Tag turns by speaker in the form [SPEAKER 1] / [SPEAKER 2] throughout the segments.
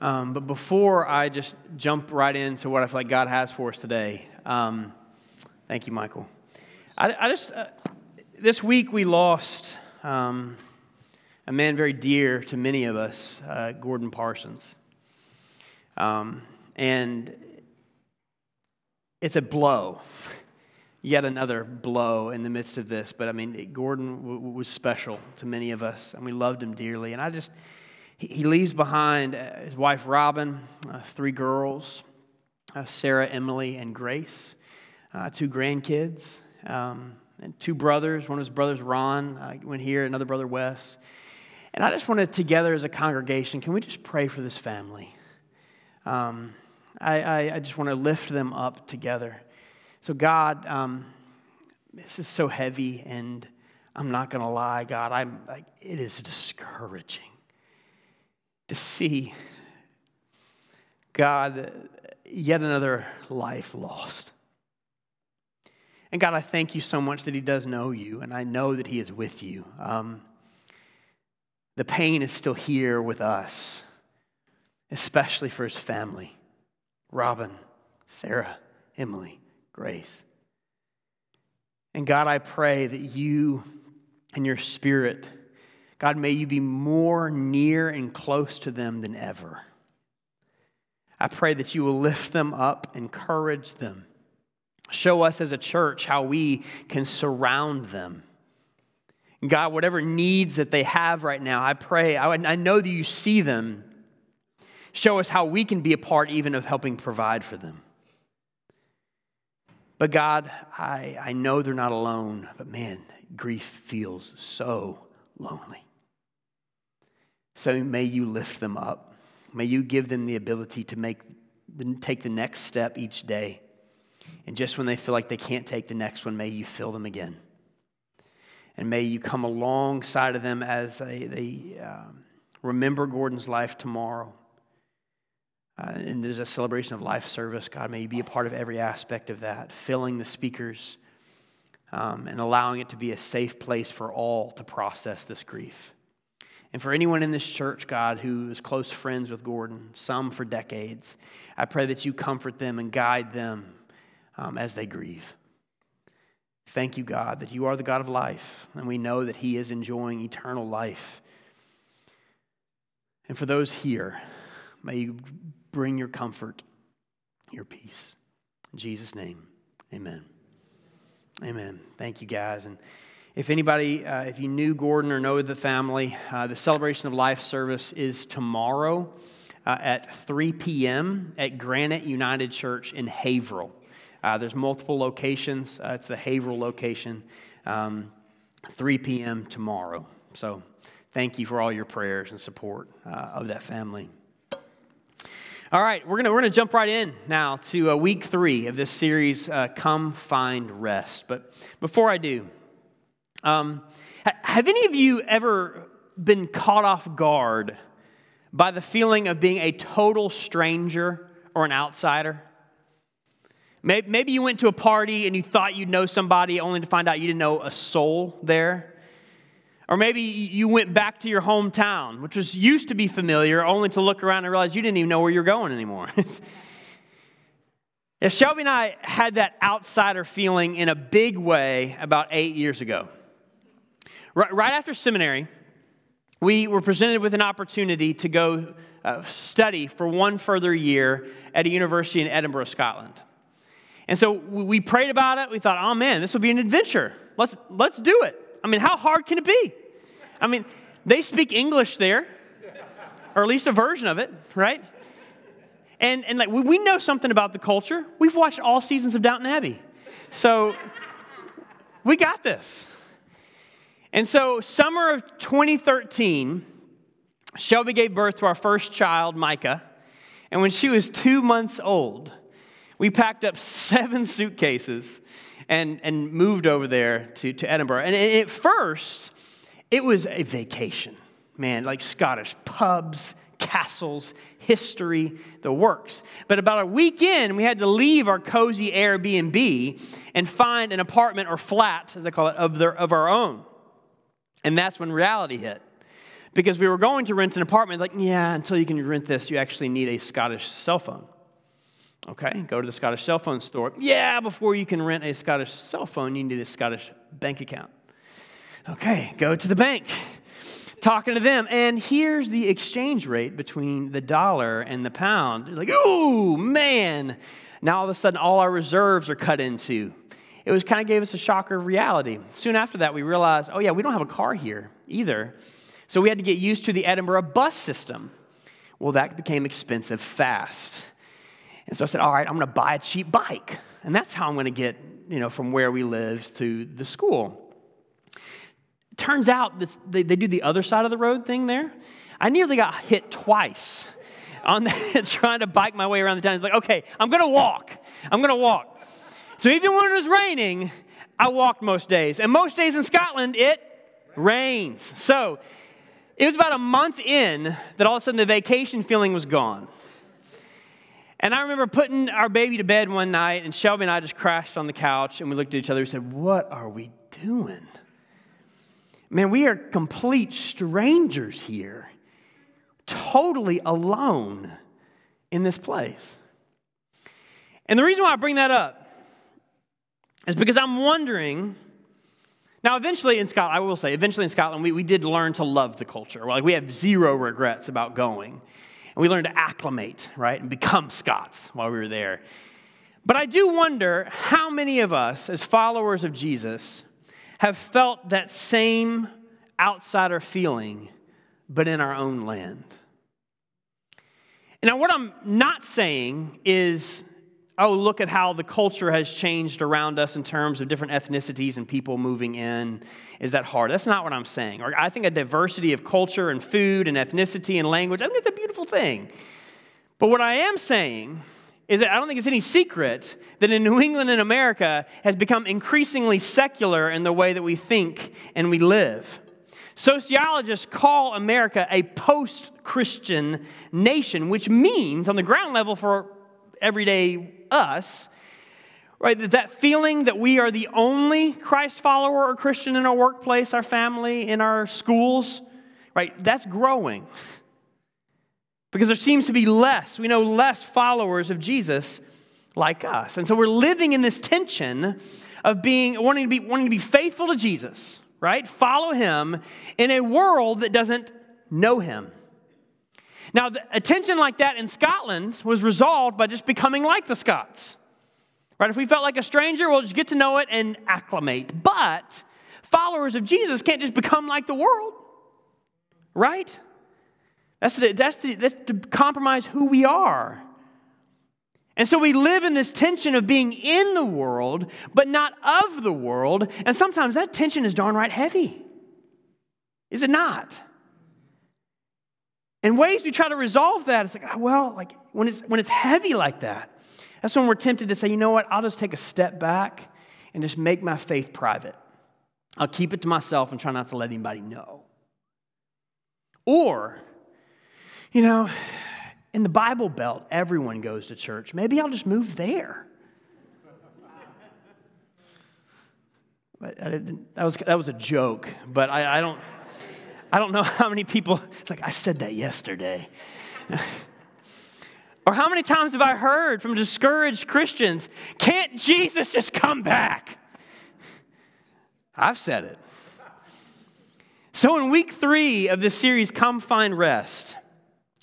[SPEAKER 1] Um, but before I just jump right into what I feel like God has for us today, um, thank you, Michael. I, I just, uh, this week we lost um, a man very dear to many of us, uh, Gordon Parsons. Um, and it's a blow, yet another blow in the midst of this. But I mean, Gordon w- was special to many of us, and we loved him dearly. And I just, he leaves behind uh, his wife Robin, uh, three girls, uh, Sarah, Emily, and Grace, uh, two grandkids, um, and two brothers. One of his brothers, Ron, uh, went here, another brother, Wes. And I just wanted together as a congregation, can we just pray for this family? Um, I, I, I, just want to lift them up together. So, God, um, this is so heavy, and I'm not going to lie, God, I'm it is discouraging to see God, yet another life lost. And God, I thank you so much that He does know you, and I know that He is with you. Um, the pain is still here with us, especially for His family. Robin, Sarah, Emily, Grace. And God, I pray that you and your spirit, God, may you be more near and close to them than ever. I pray that you will lift them up, encourage them. Show us as a church how we can surround them. God, whatever needs that they have right now, I pray, I know that you see them show us how we can be a part even of helping provide for them. But God, I, I know they're not alone, but man, grief feels so lonely. So may you lift them up. May you give them the ability to make, take the next step each day. And just when they feel like they can't take the next one, may you fill them again. And may you come alongside of them as they, they um, remember Gordon's life tomorrow uh, and there's a celebration of life service. God, may you be a part of every aspect of that, filling the speakers um, and allowing it to be a safe place for all to process this grief. And for anyone in this church, God, who is close friends with Gordon, some for decades, I pray that you comfort them and guide them um, as they grieve. Thank you, God, that you are the God of life, and we know that He is enjoying eternal life. And for those here, may you bring your comfort, your peace. In Jesus' name, amen. Amen. Thank you, guys. And if anybody, uh, if you knew Gordon or know the family, uh, the celebration of life service is tomorrow uh, at 3 p.m. at Granite United Church in Haverhill. Uh, there's multiple locations. Uh, it's the Haverhill location, um, 3 p.m. tomorrow. So thank you for all your prayers and support of that family. All right, we're gonna we're gonna jump right in now to uh, week three of this series, uh, Come Find Rest. But before I do, um, have any of you ever been caught off guard by the feeling of being a total stranger or an outsider? Maybe you went to a party and you thought you'd know somebody only to find out you didn't know a soul there. Or maybe you went back to your hometown, which was used to be familiar, only to look around and realize you didn't even know where you're going anymore. Shelby and I had that outsider feeling in a big way about eight years ago. Right, right after seminary, we were presented with an opportunity to go uh, study for one further year at a university in Edinburgh, Scotland. And so we prayed about it. We thought, oh man, this will be an adventure. Let's, let's do it. I mean, how hard can it be? I mean, they speak English there, or at least a version of it, right? And, and like we know something about the culture. We've watched all seasons of Downton Abbey. So we got this. And so, summer of 2013, Shelby gave birth to our first child, Micah. And when she was two months old, we packed up seven suitcases and, and moved over there to, to Edinburgh. And at first, it was a vacation, man, like Scottish pubs, castles, history, the works. But about a week in, we had to leave our cozy Airbnb and find an apartment or flat, as they call it, of, their, of our own. And that's when reality hit. because we were going to rent an apartment. Like, yeah, until you can rent this, you actually need a Scottish cell phone. Okay, go to the Scottish cell phone store. Yeah, before you can rent a Scottish cell phone, you need a Scottish bank account. Okay, go to the bank. Talking to them, and here's the exchange rate between the dollar and the pound. Like, oh man, now all of a sudden all our reserves are cut into. It was kind of gave us a shocker of reality. Soon after that, we realized, oh yeah, we don't have a car here either. So we had to get used to the Edinburgh bus system. Well, that became expensive fast. And so I said, all right, I'm going to buy a cheap bike. And that's how I'm going to get, you know, from where we live to the school. Turns out this, they, they do the other side of the road thing there. I nearly got hit twice on that, trying to bike my way around the town. It's like, okay, I'm going to walk. I'm going to walk. So even when it was raining, I walked most days. And most days in Scotland, it rains. So it was about a month in that all of a sudden the vacation feeling was gone. And I remember putting our baby to bed one night, and Shelby and I just crashed on the couch, and we looked at each other and said, What are we doing? Man, we are complete strangers here, totally alone in this place. And the reason why I bring that up is because I'm wondering. Now, eventually in Scotland, I will say, eventually in Scotland, we, we did learn to love the culture. Like, we have zero regrets about going. And we learned to acclimate, right, and become Scots while we were there. But I do wonder how many of us, as followers of Jesus, have felt that same outsider feeling, but in our own land. Now, what I'm not saying is, oh, look at how the culture has changed around us in terms of different ethnicities and people moving in is that hard? That's not what I'm saying. Or I think a diversity of culture and food and ethnicity and language, I think it's a beautiful thing. But what I am saying is that I don't think it's any secret that in New England and America has become increasingly secular in the way that we think and we live. Sociologists call America a post Christian nation, which means, on the ground level for everyday us, Right? That, that feeling that we are the only Christ follower or Christian in our workplace, our family, in our schools, right? That's growing. Because there seems to be less, we know less followers of Jesus like us. And so we're living in this tension of being wanting to be wanting to be faithful to Jesus, right? Follow him in a world that doesn't know him. Now, a tension like that in Scotland was resolved by just becoming like the Scots. Right? If we felt like a stranger, we'll just get to know it and acclimate. But followers of Jesus can't just become like the world. Right? That's, the, that's, that's to compromise who we are. And so we live in this tension of being in the world, but not of the world. And sometimes that tension is darn right heavy. Is it not? In ways we try to resolve that, it's like, ah, well, like when it's when it's heavy like that, that's when we're tempted to say, you know what, I'll just take a step back and just make my faith private. I'll keep it to myself and try not to let anybody know. Or, you know, in the Bible Belt, everyone goes to church. Maybe I'll just move there. But that was, that was a joke, but I, I, don't, I don't know how many people, it's like, I said that yesterday. Or how many times have I heard from discouraged Christians, can't Jesus just come back? I've said it. So, in week three of this series, Come Find Rest,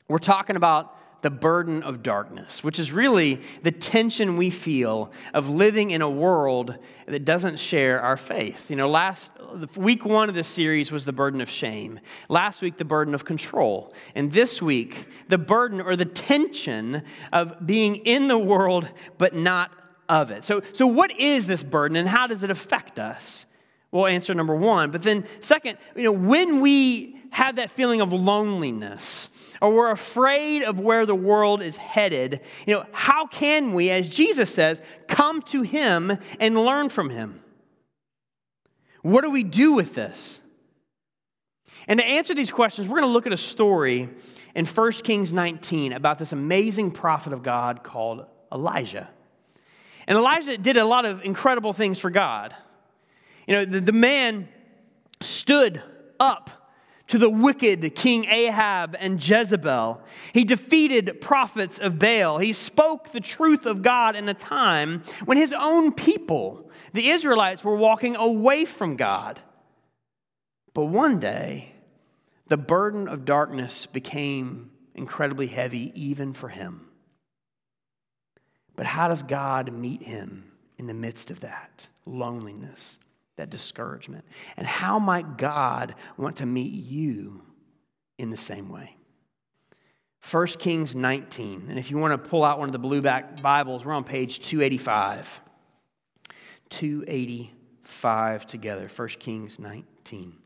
[SPEAKER 1] we're talking about the burden of darkness, which is really the tension we feel of living in a world that doesn't share our faith. You know, last week one of this series was the burden of shame. Last week, the burden of control. And this week, the burden or the tension of being in the world but not of it. So, so what is this burden and how does it affect us? Well, answer number one. But then, second, you know, when we have that feeling of loneliness, or we're afraid of where the world is headed, you know, how can we, as Jesus says, come to him and learn from him? What do we do with this? And to answer these questions, we're going to look at a story in 1 Kings 19 about this amazing prophet of God called Elijah. And Elijah did a lot of incredible things for God. You know, the, the man stood up to the wicked King Ahab and Jezebel. He defeated prophets of Baal. He spoke the truth of God in a time when his own people, the Israelites, were walking away from God. But one day, the burden of darkness became incredibly heavy even for him. But how does God meet him in the midst of that loneliness, that discouragement? And how might God want to meet you in the same way? 1 Kings 19. And if you want to pull out one of the blue back Bibles, we're on page 285. 285 together. 1 Kings 19.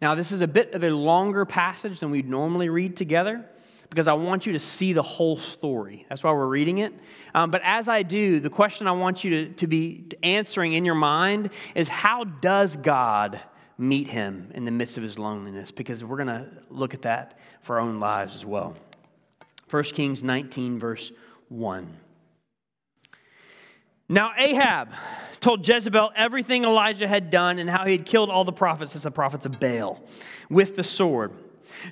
[SPEAKER 1] Now, this is a bit of a longer passage than we'd normally read together because I want you to see the whole story. That's why we're reading it. Um, but as I do, the question I want you to, to be answering in your mind is how does God meet him in the midst of his loneliness? Because we're going to look at that for our own lives as well. 1 Kings 19, verse 1. Now, Ahab told Jezebel everything Elijah had done and how he had killed all the prophets as the prophets of Baal with the sword.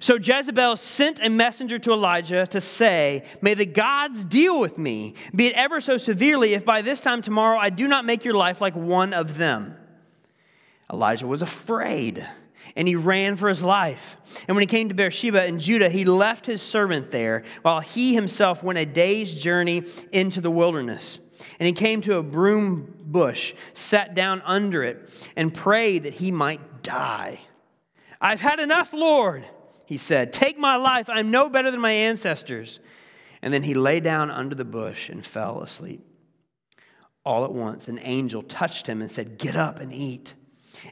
[SPEAKER 1] So Jezebel sent a messenger to Elijah to say, May the gods deal with me, be it ever so severely, if by this time tomorrow I do not make your life like one of them. Elijah was afraid and he ran for his life. And when he came to Beersheba in Judah, he left his servant there while he himself went a day's journey into the wilderness. And he came to a broom bush, sat down under it, and prayed that he might die. I've had enough, Lord, he said. Take my life. I'm no better than my ancestors. And then he lay down under the bush and fell asleep. All at once, an angel touched him and said, Get up and eat.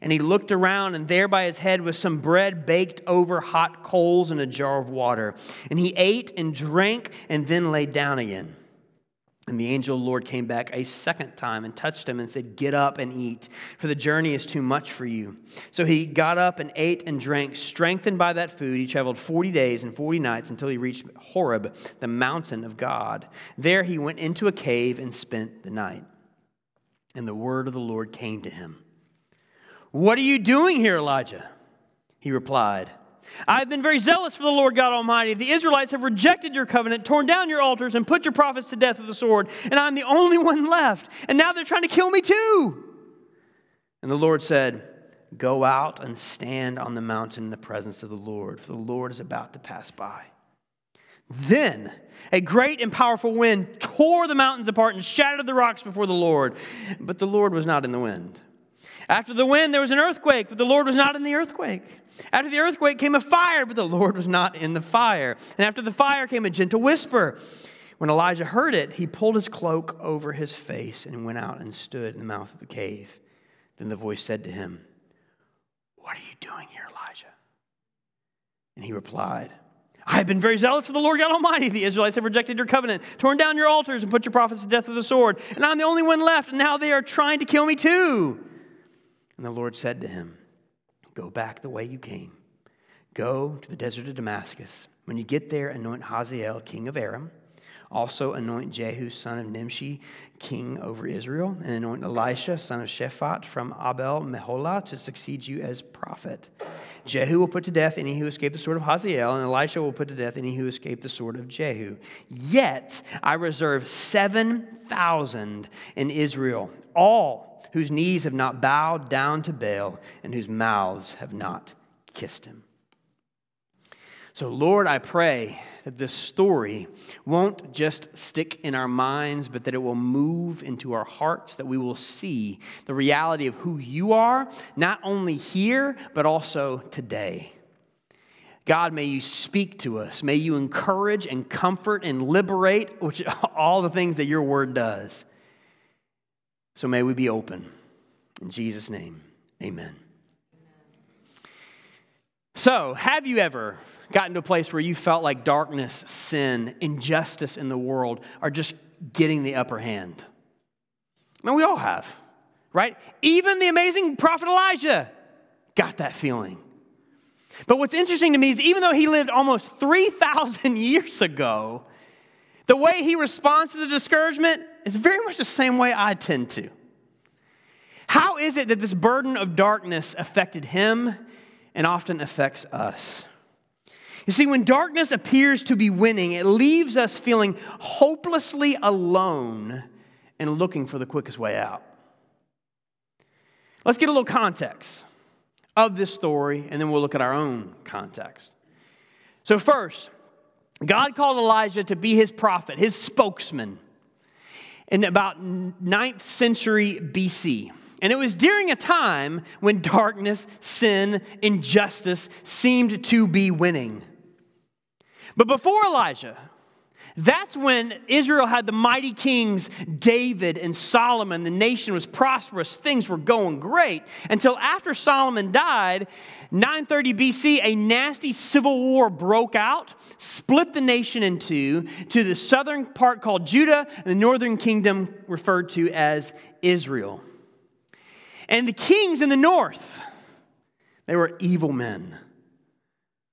[SPEAKER 1] And he looked around, and there by his head was some bread baked over hot coals and a jar of water. And he ate and drank and then lay down again. And the angel of the Lord came back a second time and touched him and said, Get up and eat, for the journey is too much for you. So he got up and ate and drank. Strengthened by that food, he traveled 40 days and 40 nights until he reached Horeb, the mountain of God. There he went into a cave and spent the night. And the word of the Lord came to him What are you doing here, Elijah? He replied, I have been very zealous for the Lord God Almighty. The Israelites have rejected your covenant, torn down your altars, and put your prophets to death with the sword, and I'm the only one left. And now they're trying to kill me too. And the Lord said, Go out and stand on the mountain in the presence of the Lord, for the Lord is about to pass by. Then a great and powerful wind tore the mountains apart and shattered the rocks before the Lord. But the Lord was not in the wind. After the wind, there was an earthquake, but the Lord was not in the earthquake. After the earthquake came a fire, but the Lord was not in the fire. And after the fire came a gentle whisper. When Elijah heard it, he pulled his cloak over his face and went out and stood in the mouth of the cave. Then the voice said to him, What are you doing here, Elijah? And he replied, I have been very zealous for the Lord God Almighty. The Israelites have rejected your covenant, torn down your altars, and put your prophets to death with the sword. And I'm the only one left, and now they are trying to kill me too. And the Lord said to him, Go back the way you came. Go to the desert of Damascus. When you get there, anoint Hazael, king of Aram. Also anoint Jehu, son of Nimshi, king over Israel, and anoint Elisha, son of Shaphat, from Abel Meholah, to succeed you as prophet. Jehu will put to death any who escape the sword of Hazael, and Elisha will put to death any who escape the sword of Jehu. Yet I reserve 7,000 in Israel, all whose knees have not bowed down to Baal and whose mouths have not kissed him. So, Lord, I pray that this story won't just stick in our minds, but that it will move into our hearts, that we will see the reality of who you are, not only here, but also today. God, may you speak to us. May you encourage and comfort and liberate, which all the things that your word does. So may we be open. In Jesus' name, amen. So, have you ever gotten to a place where you felt like darkness, sin, injustice in the world are just getting the upper hand? I mean, we all have, right? Even the amazing prophet Elijah got that feeling. But what's interesting to me is even though he lived almost 3,000 years ago, the way he responds to the discouragement is very much the same way I tend to. How is it that this burden of darkness affected him and often affects us. You see, when darkness appears to be winning, it leaves us feeling hopelessly alone and looking for the quickest way out. Let's get a little context of this story, and then we'll look at our own context. So, first, God called Elijah to be his prophet, his spokesman, in about 9th century BC. And it was during a time when darkness, sin, injustice seemed to be winning. But before Elijah, that's when Israel had the mighty kings David and Solomon. The nation was prosperous, things were going great. Until after Solomon died, 930 BC, a nasty civil war broke out, split the nation in two, to the southern part called Judah, and the northern kingdom referred to as Israel. And the kings in the north, they were evil men.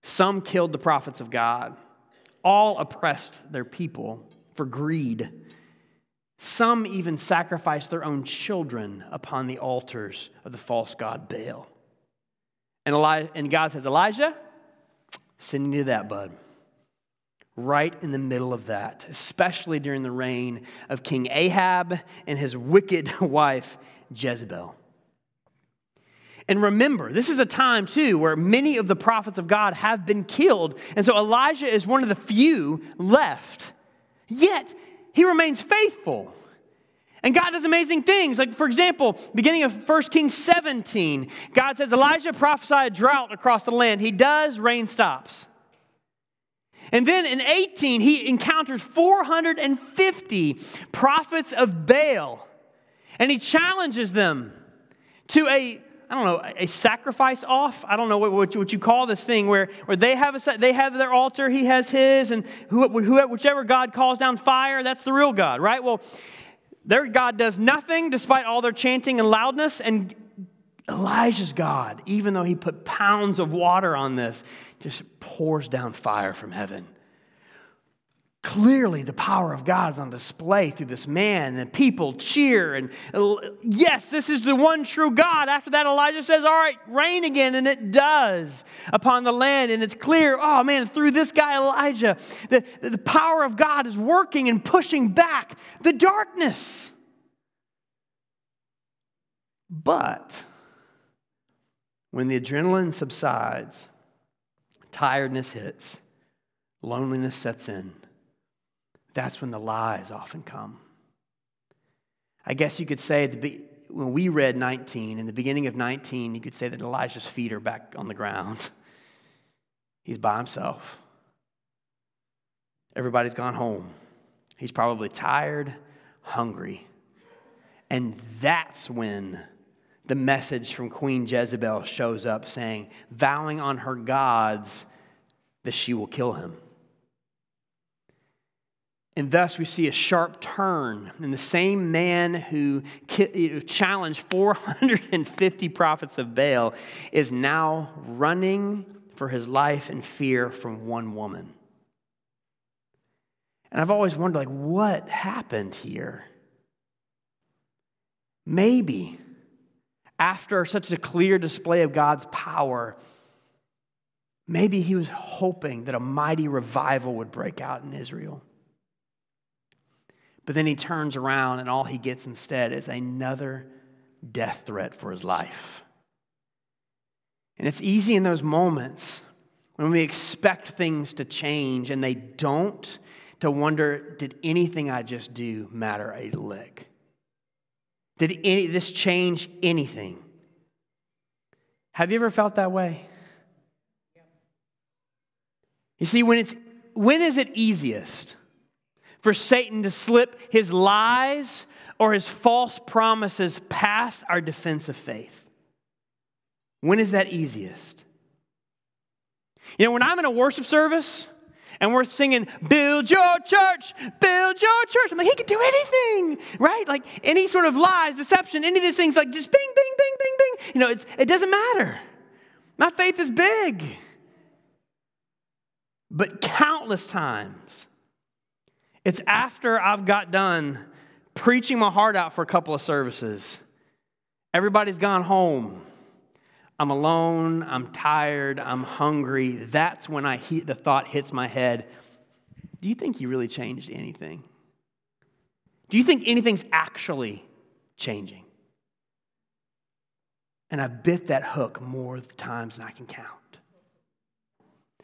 [SPEAKER 1] Some killed the prophets of God all oppressed their people for greed. Some even sacrificed their own children upon the altars of the false god Baal. And, Elijah, and God says, Elijah, sending you that, bud. Right in the middle of that, especially during the reign of King Ahab and his wicked wife, Jezebel. And remember, this is a time too where many of the prophets of God have been killed. And so Elijah is one of the few left. Yet, he remains faithful. And God does amazing things. Like, for example, beginning of 1 Kings 17, God says, Elijah prophesied drought across the land. He does, rain stops. And then in 18, he encounters 450 prophets of Baal. And he challenges them to a I don't know, a sacrifice off. I don't know what, what, you, what you call this thing where, where they, have a, they have their altar, he has his, and who, who, whichever God calls down fire, that's the real God, right? Well, their God does nothing despite all their chanting and loudness, and Elijah's God, even though he put pounds of water on this, just pours down fire from heaven. Clearly, the power of God is on display through this man, and people cheer. And uh, yes, this is the one true God. After that, Elijah says, All right, rain again, and it does upon the land. And it's clear, oh man, through this guy, Elijah, the, the power of God is working and pushing back the darkness. But when the adrenaline subsides, tiredness hits, loneliness sets in that's when the lies often come. I guess you could say the, when we read 19, in the beginning of 19, you could say that Elijah's feet are back on the ground. He's by himself. Everybody's gone home. He's probably tired, hungry. And that's when the message from Queen Jezebel shows up saying, vowing on her gods that she will kill him. And thus, we see a sharp turn. And the same man who challenged 450 prophets of Baal is now running for his life in fear from one woman. And I've always wondered, like, what happened here? Maybe after such a clear display of God's power, maybe he was hoping that a mighty revival would break out in Israel. But then he turns around and all he gets instead is another death threat for his life. And it's easy in those moments when we expect things to change and they don't to wonder did anything I just do matter a lick? Did any, this change anything? Have you ever felt that way? You see, when, it's, when is it easiest? For Satan to slip his lies or his false promises past our defense of faith? When is that easiest? You know, when I'm in a worship service and we're singing, Build your church, build your church, I'm like, he can do anything, right? Like any sort of lies, deception, any of these things, like just bing, bing, bing, bing, bing. You know, it's, it doesn't matter. My faith is big. But countless times, it's after I've got done preaching my heart out for a couple of services. Everybody's gone home. I'm alone, I'm tired, I'm hungry, that's when I he- the thought hits my head do you think you really changed anything? Do you think anything's actually changing? And I bit that hook more times than I can count.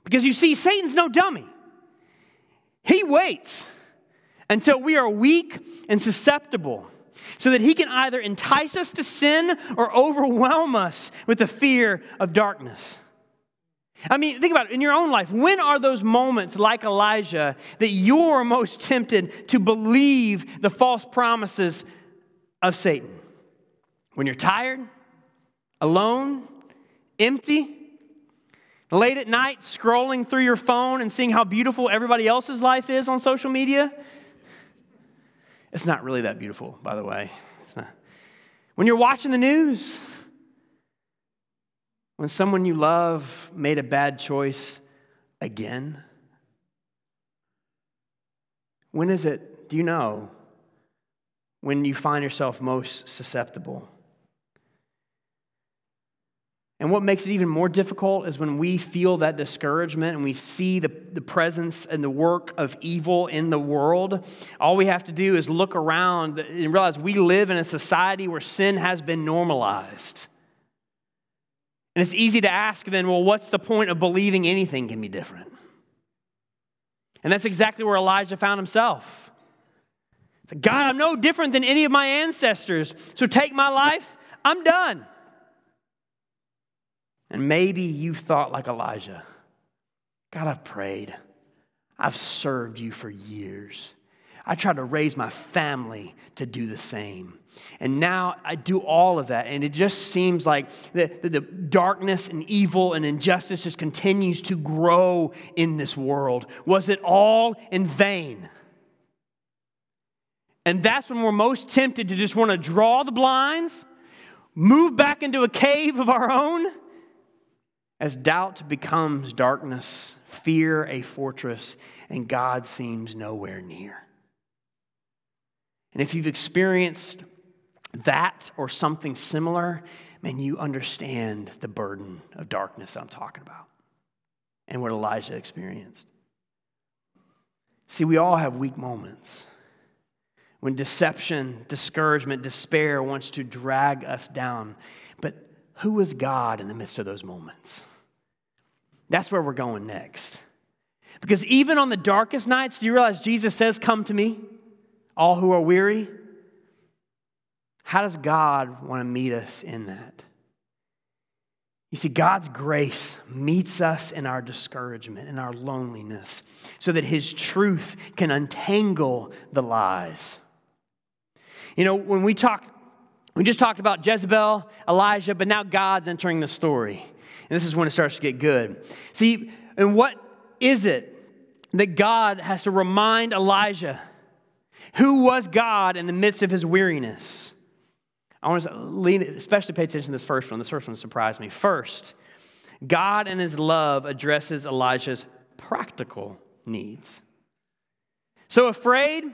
[SPEAKER 1] Because you see, Satan's no dummy. He waits until we are weak and susceptible so that he can either entice us to sin or overwhelm us with the fear of darkness. I mean, think about it in your own life. When are those moments like Elijah that you're most tempted to believe the false promises of Satan? When you're tired, alone, empty, late at night, scrolling through your phone and seeing how beautiful everybody else's life is on social media? It's not really that beautiful, by the way. When you're watching the news, when someone you love made a bad choice again? When is it, do you know, when you find yourself most susceptible? And what makes it even more difficult is when we feel that discouragement and we see the, the presence and the work of evil in the world. All we have to do is look around and realize we live in a society where sin has been normalized. And it's easy to ask then, well, what's the point of believing anything can be different? And that's exactly where Elijah found himself. God, I'm no different than any of my ancestors, so take my life, I'm done. And maybe you thought like Elijah God, I've prayed, I've served you for years. I tried to raise my family to do the same. And now I do all of that, and it just seems like the, the, the, darkness and evil and injustice just continues to grow in this world. Was it all in vain? And that's when we're most tempted to just want to draw the blinds, move back into a cave of our own, as doubt becomes darkness, fear a fortress, and God seems nowhere near. And if you've experienced that or something similar, man, you understand the burden of darkness that I'm talking about and what Elijah experienced. See, we all have weak moments when deception, discouragement, despair wants to drag us down. But who is God in the midst of those moments? That's where we're going next. Because even on the darkest nights, do you realize Jesus says, Come to me, all who are weary? How does God want to meet us in that? You see, God's grace meets us in our discouragement, in our loneliness, so that His truth can untangle the lies. You know, when we talk, we just talked about Jezebel, Elijah, but now God's entering the story. And this is when it starts to get good. See, and what is it that God has to remind Elijah? Who was God in the midst of his weariness? I want to lean, especially pay attention to this first one. This first one surprised me. First, God and his love addresses Elijah's practical needs. So afraid,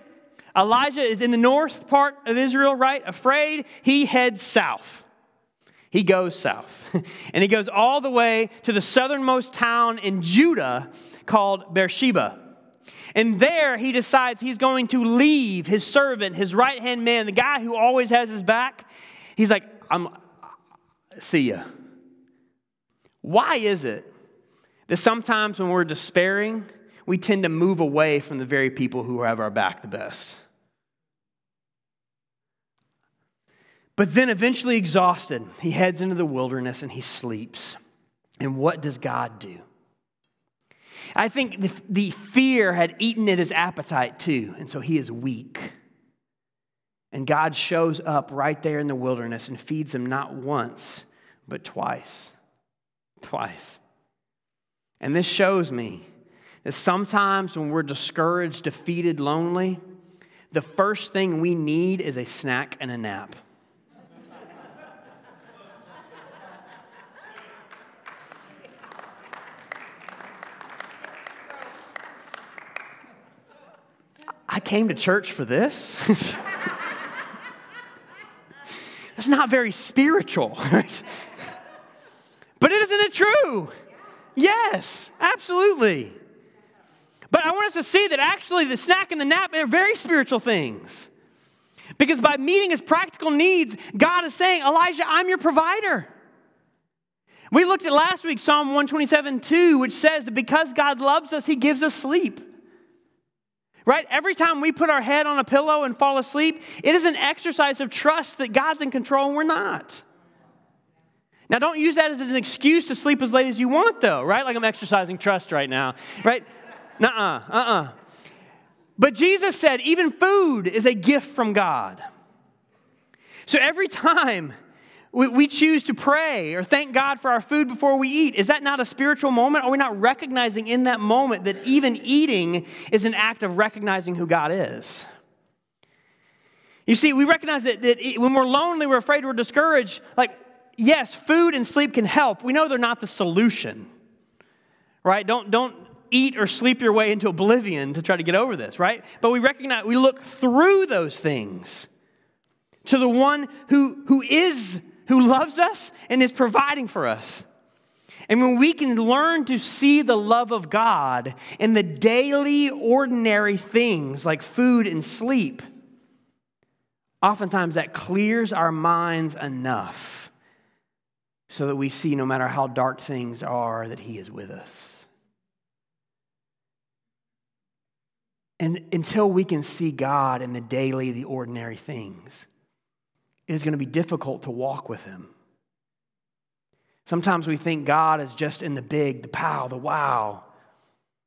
[SPEAKER 1] Elijah is in the north part of Israel, right? Afraid, he heads south. He goes south. and he goes all the way to the southernmost town in Judah called Beersheba. And there he decides he's going to leave his servant, his right hand man, the guy who always has his back. He's like, I'm, see ya. Why is it that sometimes when we're despairing, we tend to move away from the very people who have our back the best? But then, eventually exhausted, he heads into the wilderness and he sleeps. And what does God do? I think the, the fear had eaten at his appetite too, and so he is weak. And God shows up right there in the wilderness and feeds him not once, but twice. Twice. And this shows me that sometimes when we're discouraged, defeated, lonely, the first thing we need is a snack and a nap. I came to church for this. That's not very spiritual, right? But isn't it true. Yes, absolutely. But I want us to see that actually the snack and the nap are very spiritual things. Because by meeting his practical needs, God is saying, Elijah, I'm your provider. We looked at last week Psalm 127 2, which says that because God loves us, he gives us sleep. Right? Every time we put our head on a pillow and fall asleep, it is an exercise of trust that God's in control and we're not. Now, don't use that as an excuse to sleep as late as you want, though, right? Like I'm exercising trust right now, right? Nuh uh, uh uh. But Jesus said, even food is a gift from God. So every time we, we choose to pray or thank God for our food before we eat, is that not a spiritual moment? Are we not recognizing in that moment that even eating is an act of recognizing who God is? You see, we recognize that, that when we're lonely, we're afraid, we're discouraged. Like, yes, food and sleep can help. We know they're not the solution, right? Don't, don't eat or sleep your way into oblivion to try to get over this, right? But we recognize, we look through those things to the one who, who is, who loves us and is providing for us. And when we can learn to see the love of God in the daily, ordinary things like food and sleep, oftentimes that clears our minds enough so that we see no matter how dark things are, that He is with us. And until we can see God in the daily, the ordinary things, it is going to be difficult to walk with Him. Sometimes we think God is just in the big, the pow, the wow,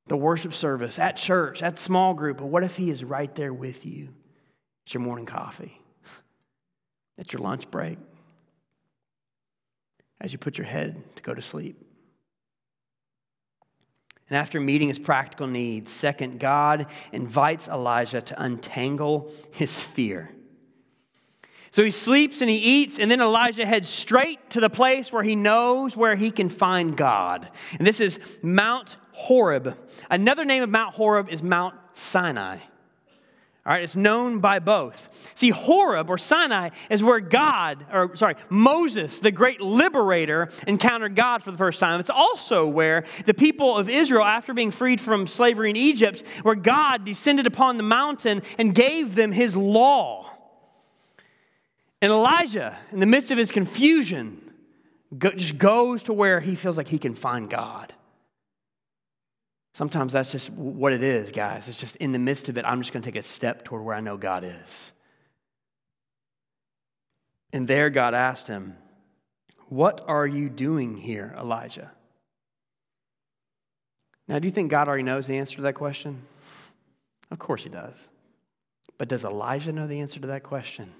[SPEAKER 1] the worship service, at church, at small group. But what if He is right there with you? It's your morning coffee, at your lunch break, as you put your head to go to sleep. And after meeting his practical needs, second, God invites Elijah to untangle his fear. So he sleeps and he eats, and then Elijah heads straight to the place where he knows where he can find God. And this is Mount Horeb. Another name of Mount Horeb is Mount Sinai. All right, it's known by both. See, Horeb or Sinai is where God, or sorry, Moses, the great liberator, encountered God for the first time. It's also where the people of Israel, after being freed from slavery in Egypt, where God descended upon the mountain and gave them his law. And Elijah, in the midst of his confusion, just goes to where he feels like he can find God. Sometimes that's just what it is, guys. It's just in the midst of it, I'm just going to take a step toward where I know God is. And there, God asked him, What are you doing here, Elijah? Now, do you think God already knows the answer to that question? Of course he does. But does Elijah know the answer to that question?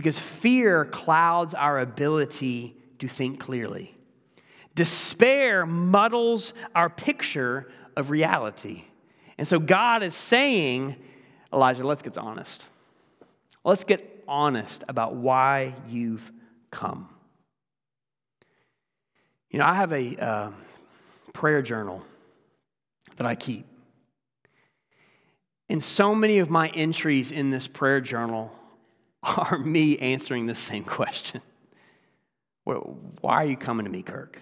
[SPEAKER 1] Because fear clouds our ability to think clearly. Despair muddles our picture of reality. And so God is saying, Elijah, let's get honest. Let's get honest about why you've come. You know, I have a uh, prayer journal that I keep. And so many of my entries in this prayer journal are me answering the same question Why are you coming to me, Kirk?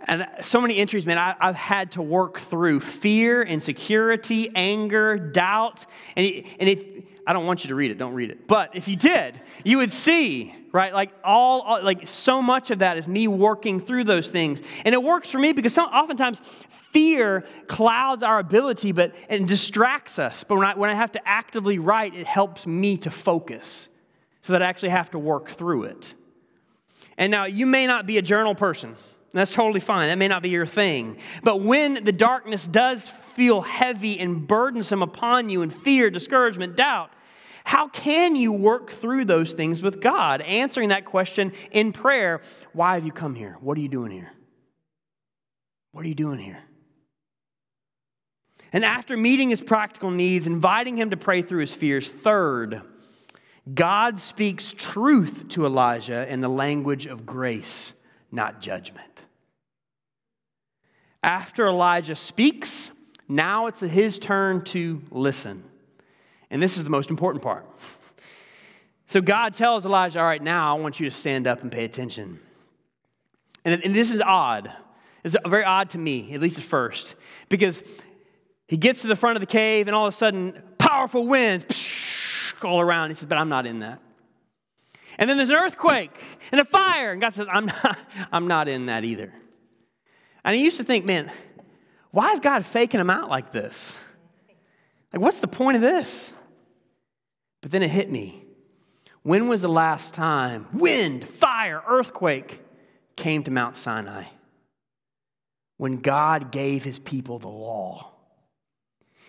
[SPEAKER 1] And so many entries, man, I, have had to work through fear, insecurity, anger, doubt. And, and if, I don't want you to read it, don't read it. But if you did, you would see, right? Like all, all like so much of that is me working through those things. And it works for me because some, oftentimes fear clouds our ability but, and distracts us. But when I, when I have to actively write, it helps me to focus so that I actually have to work through it. And now you may not be a journal person. That's totally fine. That may not be your thing. But when the darkness does feel heavy and burdensome upon you, and fear, discouragement, doubt, how can you work through those things with God? Answering that question in prayer Why have you come here? What are you doing here? What are you doing here? And after meeting his practical needs, inviting him to pray through his fears, third, God speaks truth to Elijah in the language of grace, not judgment. After Elijah speaks, now it's his turn to listen. And this is the most important part. So God tells Elijah, All right, now I want you to stand up and pay attention. And, and this is odd. It's very odd to me, at least at first, because he gets to the front of the cave and all of a sudden, powerful winds psh, all around. He says, But I'm not in that. And then there's an earthquake and a fire. And God says, I'm not, I'm not in that either. And I used to think, man, why is God faking him out like this? Like, what's the point of this? But then it hit me. When was the last time wind, fire, earthquake came to Mount Sinai? When God gave his people the law.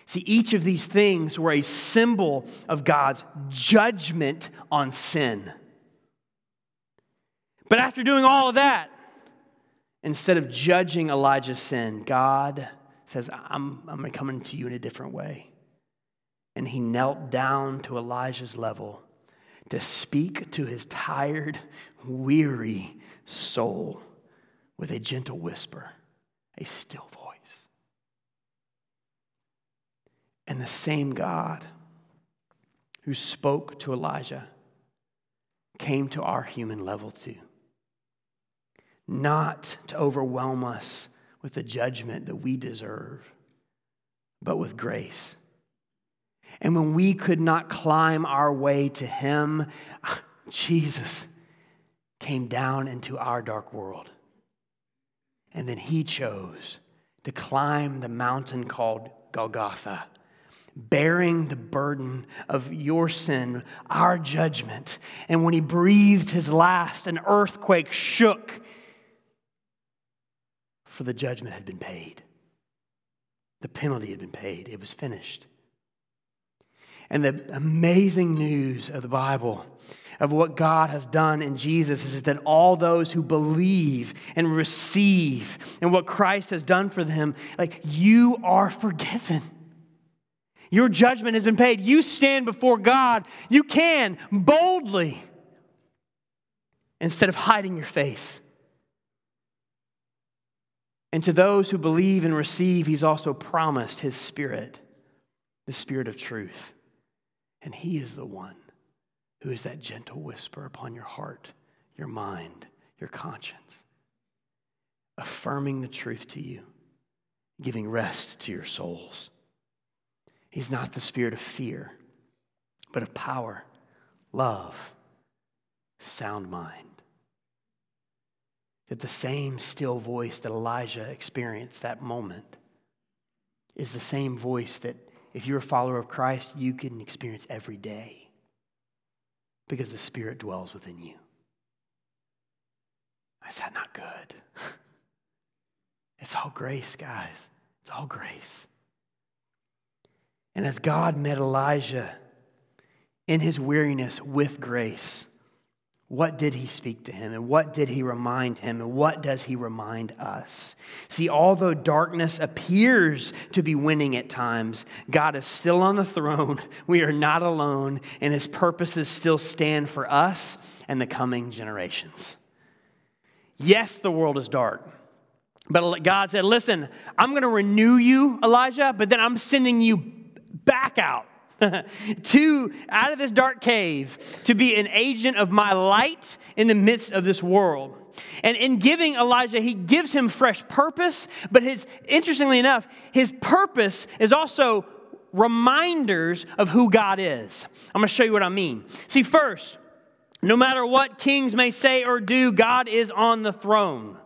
[SPEAKER 1] See, each of these things were a symbol of God's judgment on sin. But after doing all of that, instead of judging Elijah's sin, God says, I'm, I'm going to you in a different way. And he knelt down to Elijah's level to speak to his tired, weary soul with a gentle whisper, a still voice. And the same God who spoke to Elijah came to our human level too not to overwhelm us with the judgment that we deserve, but with grace. And when we could not climb our way to Him, Jesus came down into our dark world. And then He chose to climb the mountain called Golgotha, bearing the burden of your sin, our judgment. And when He breathed His last, an earthquake shook for the judgment had been paid. The penalty had been paid, it was finished. And the amazing news of the Bible, of what God has done in Jesus, is that all those who believe and receive and what Christ has done for them, like you are forgiven. Your judgment has been paid. You stand before God. You can boldly, instead of hiding your face and to those who believe and receive, he's also promised his spirit, the spirit of truth. And he is the one who is that gentle whisper upon your heart, your mind, your conscience, affirming the truth to you, giving rest to your souls. He's not the spirit of fear, but of power, love, sound mind that the same still voice that Elijah experienced that moment is the same voice that, if you're a follower of Christ, you can experience every day because the Spirit dwells within you. Is that not good? it's all grace, guys. It's all grace. And as God met Elijah in his weariness with grace, what did he speak to him? And what did he remind him? And what does he remind us? See, although darkness appears to be winning at times, God is still on the throne. We are not alone, and his purposes still stand for us and the coming generations. Yes, the world is dark. But God said, Listen, I'm going to renew you, Elijah, but then I'm sending you back out to out of this dark cave to be an agent of my light in the midst of this world. And in giving Elijah, he gives him fresh purpose, but his interestingly enough, his purpose is also reminders of who God is. I'm going to show you what I mean. See, first, no matter what kings may say or do, God is on the throne.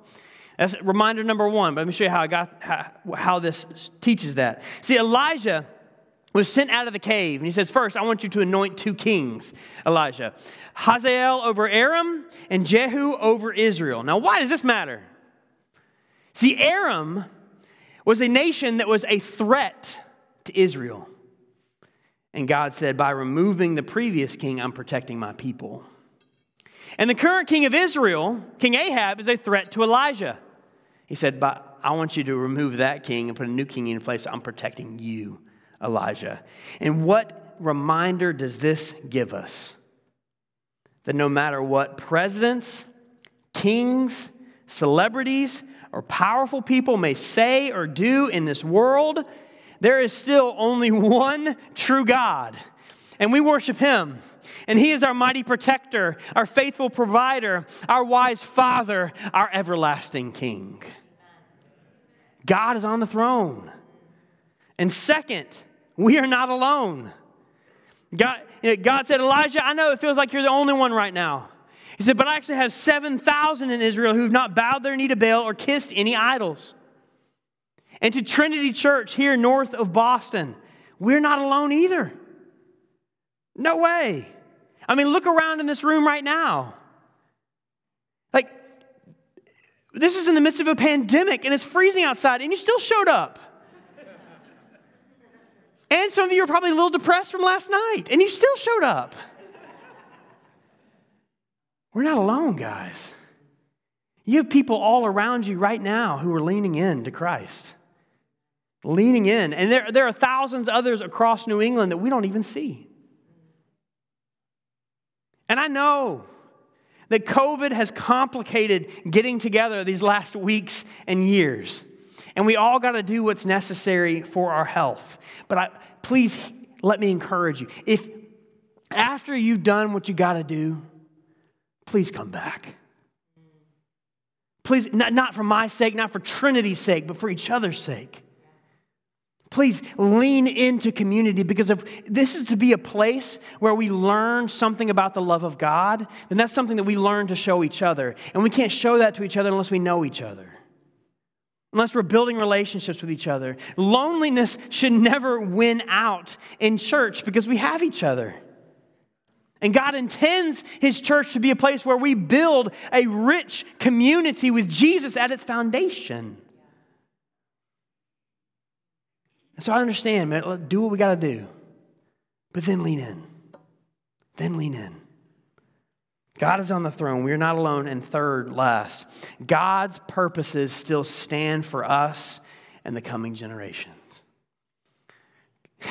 [SPEAKER 1] That's reminder number one. But let me show you how I got how, how this teaches that. See, Elijah was sent out of the cave. And he says, First, I want you to anoint two kings, Elijah Hazael over Aram and Jehu over Israel. Now, why does this matter? See, Aram was a nation that was a threat to Israel. And God said, By removing the previous king, I'm protecting my people. And the current king of Israel, King Ahab, is a threat to Elijah. He said, But I want you to remove that king and put a new king in place. I'm protecting you. Elijah. And what reminder does this give us? That no matter what presidents, kings, celebrities, or powerful people may say or do in this world, there is still only one true God. and we worship him. And he is our mighty protector, our faithful provider, our wise father, our everlasting king. God is on the throne. And second, we are not alone. God, God said, Elijah, I know it feels like you're the only one right now. He said, but I actually have 7,000 in Israel who've not bowed their knee to Baal or kissed any idols. And to Trinity Church here north of Boston, we're not alone either. No way. I mean, look around in this room right now. Like, this is in the midst of a pandemic and it's freezing outside, and you still showed up. And some of you are probably a little depressed from last night, and you still showed up. We're not alone, guys. You have people all around you right now who are leaning in to Christ. Leaning in. And there, there are thousands others across New England that we don't even see. And I know that COVID has complicated getting together these last weeks and years. And we all got to do what's necessary for our health. But I, please let me encourage you. If after you've done what you got to do, please come back. Please, not, not for my sake, not for Trinity's sake, but for each other's sake. Please lean into community because if this is to be a place where we learn something about the love of God, then that's something that we learn to show each other. And we can't show that to each other unless we know each other, unless we're building relationships with each other. Loneliness should never win out in church because we have each other. And God intends His church to be a place where we build a rich community with Jesus at its foundation. And so I understand, man, do what we got to do, but then lean in. Then lean in. God is on the throne. We are not alone. And third, last, God's purposes still stand for us and the coming generations.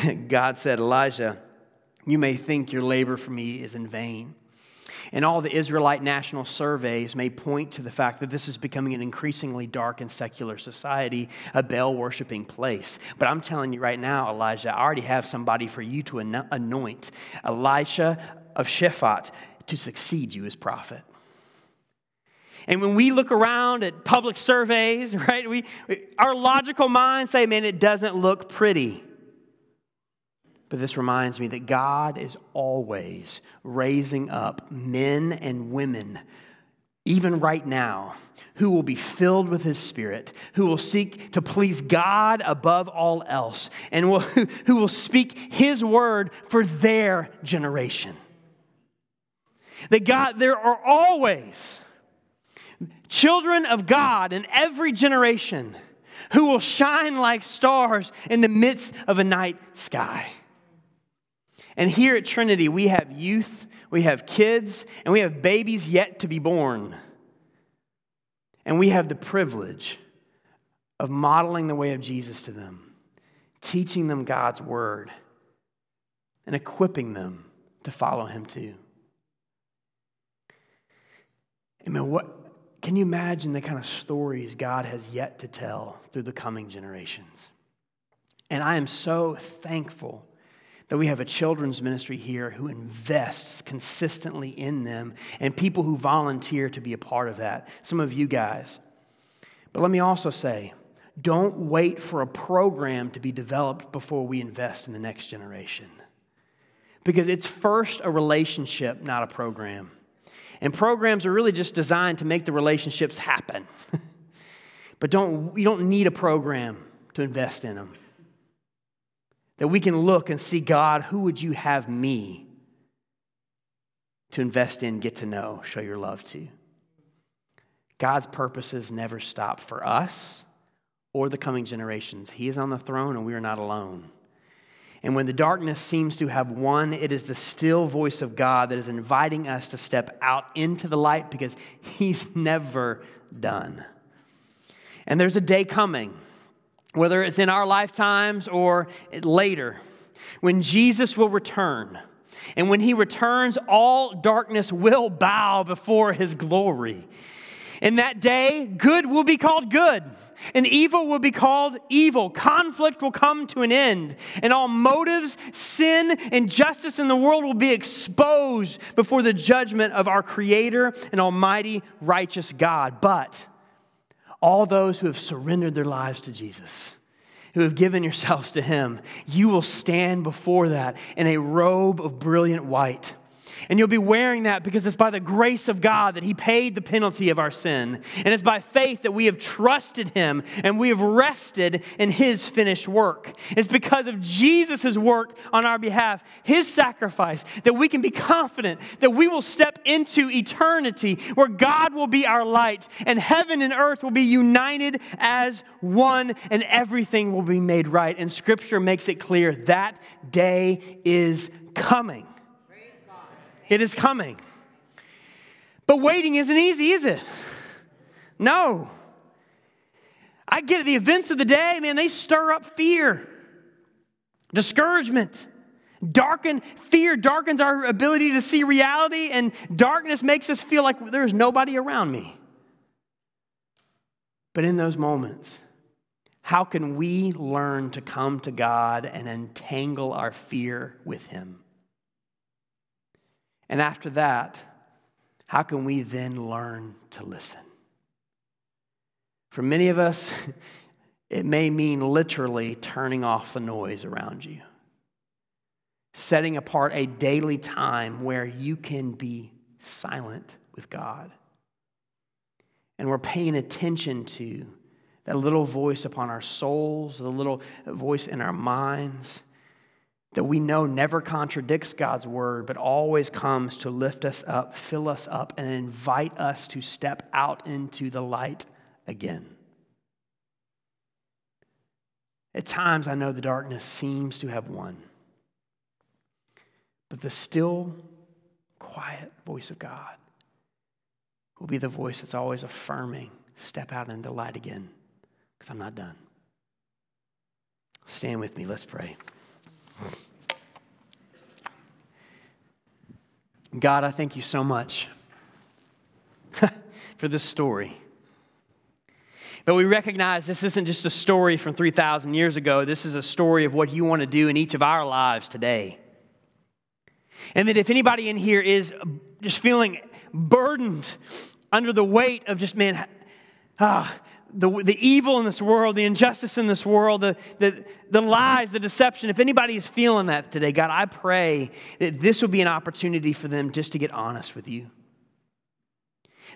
[SPEAKER 1] God said, Elijah, you may think your labor for me is in vain. And all the Israelite national surveys may point to the fact that this is becoming an increasingly dark and secular society, a Baal worshiping place. But I'm telling you right now, Elijah, I already have somebody for you to anoint Elisha of Shaphat to succeed you as prophet. And when we look around at public surveys, right, we, our logical minds say, man, it doesn't look pretty. But this reminds me that God is always raising up men and women, even right now, who will be filled with His Spirit, who will seek to please God above all else, and will, who will speak His word for their generation. That God, there are always children of God in every generation who will shine like stars in the midst of a night sky. And here at Trinity, we have youth, we have kids, and we have babies yet to be born. And we have the privilege of modeling the way of Jesus to them, teaching them God's word, and equipping them to follow him too. Amen. What can you imagine the kind of stories God has yet to tell through the coming generations? And I am so thankful that we have a children's ministry here who invests consistently in them and people who volunteer to be a part of that. Some of you guys. But let me also say, don't wait for a program to be developed before we invest in the next generation. Because it's first a relationship, not a program. And programs are really just designed to make the relationships happen. but don't, you don't need a program to invest in them that we can look and see God, who would you have me to invest in, get to know, show your love to? God's purposes never stop for us or the coming generations. He is on the throne and we are not alone. And when the darkness seems to have won, it is the still voice of God that is inviting us to step out into the light because He's never done. And there's a day coming whether it's in our lifetimes or later, when Jesus will return. And when he returns, all darkness will bow before his glory. In that day, good will be called good, and evil will be called evil. Conflict will come to an end, and all motives, sin, and justice in the world will be exposed before the judgment of our Creator and Almighty righteous God. But all those who have surrendered their lives to Jesus, who have given yourselves to Him, you will stand before that in a robe of brilliant white and you'll be wearing that because it's by the grace of God that He paid the penalty of our sin. And it's by faith that we have trusted Him and we have rested in His finished work. It's because of Jesus' work on our behalf, His sacrifice, that we can be confident that we will step into eternity where God will be our light and heaven and earth will be united as one and everything will be made right. And Scripture makes it clear that day is coming. It is coming. But waiting isn't easy, is it? No. I get it. The events of the day, man, they stir up fear, discouragement. Darken, fear darkens our ability to see reality, and darkness makes us feel like there's nobody around me. But in those moments, how can we learn to come to God and entangle our fear with Him? And after that, how can we then learn to listen? For many of us, it may mean literally turning off the noise around you, setting apart a daily time where you can be silent with God. And we're paying attention to that little voice upon our souls, the little voice in our minds that we know never contradicts God's word, but always comes to lift us up, fill us up, and invite us to step out into the light again. At times, I know the darkness seems to have won, but the still, quiet voice of God will be the voice that's always affirming step out into the light again, because I'm not done. Stand with me, let's pray. God, I thank you so much for this story. But we recognize this isn't just a story from 3,000 years ago. This is a story of what you want to do in each of our lives today. And that if anybody in here is just feeling burdened under the weight of just, man, ah, the, the evil in this world, the injustice in this world, the, the, the lies, the deception, if anybody is feeling that today, God, I pray that this will be an opportunity for them just to get honest with you.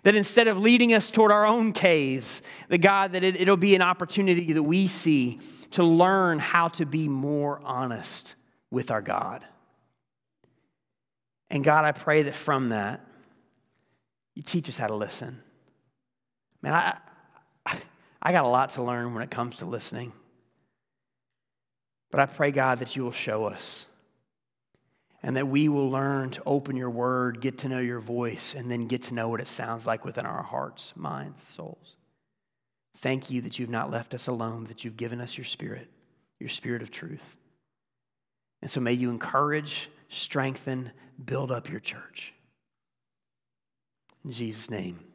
[SPEAKER 1] That instead of leading us toward our own caves, that God, that it, it'll be an opportunity that we see to learn how to be more honest with our God. And God, I pray that from that, you teach us how to listen. Man, I, I got a lot to learn when it comes to listening. But I pray, God, that you will show us and that we will learn to open your word, get to know your voice, and then get to know what it sounds like within our hearts, minds, souls. Thank you that you've not left us alone, that you've given us your spirit, your spirit of truth. And so may you encourage, strengthen, build up your church. In Jesus' name.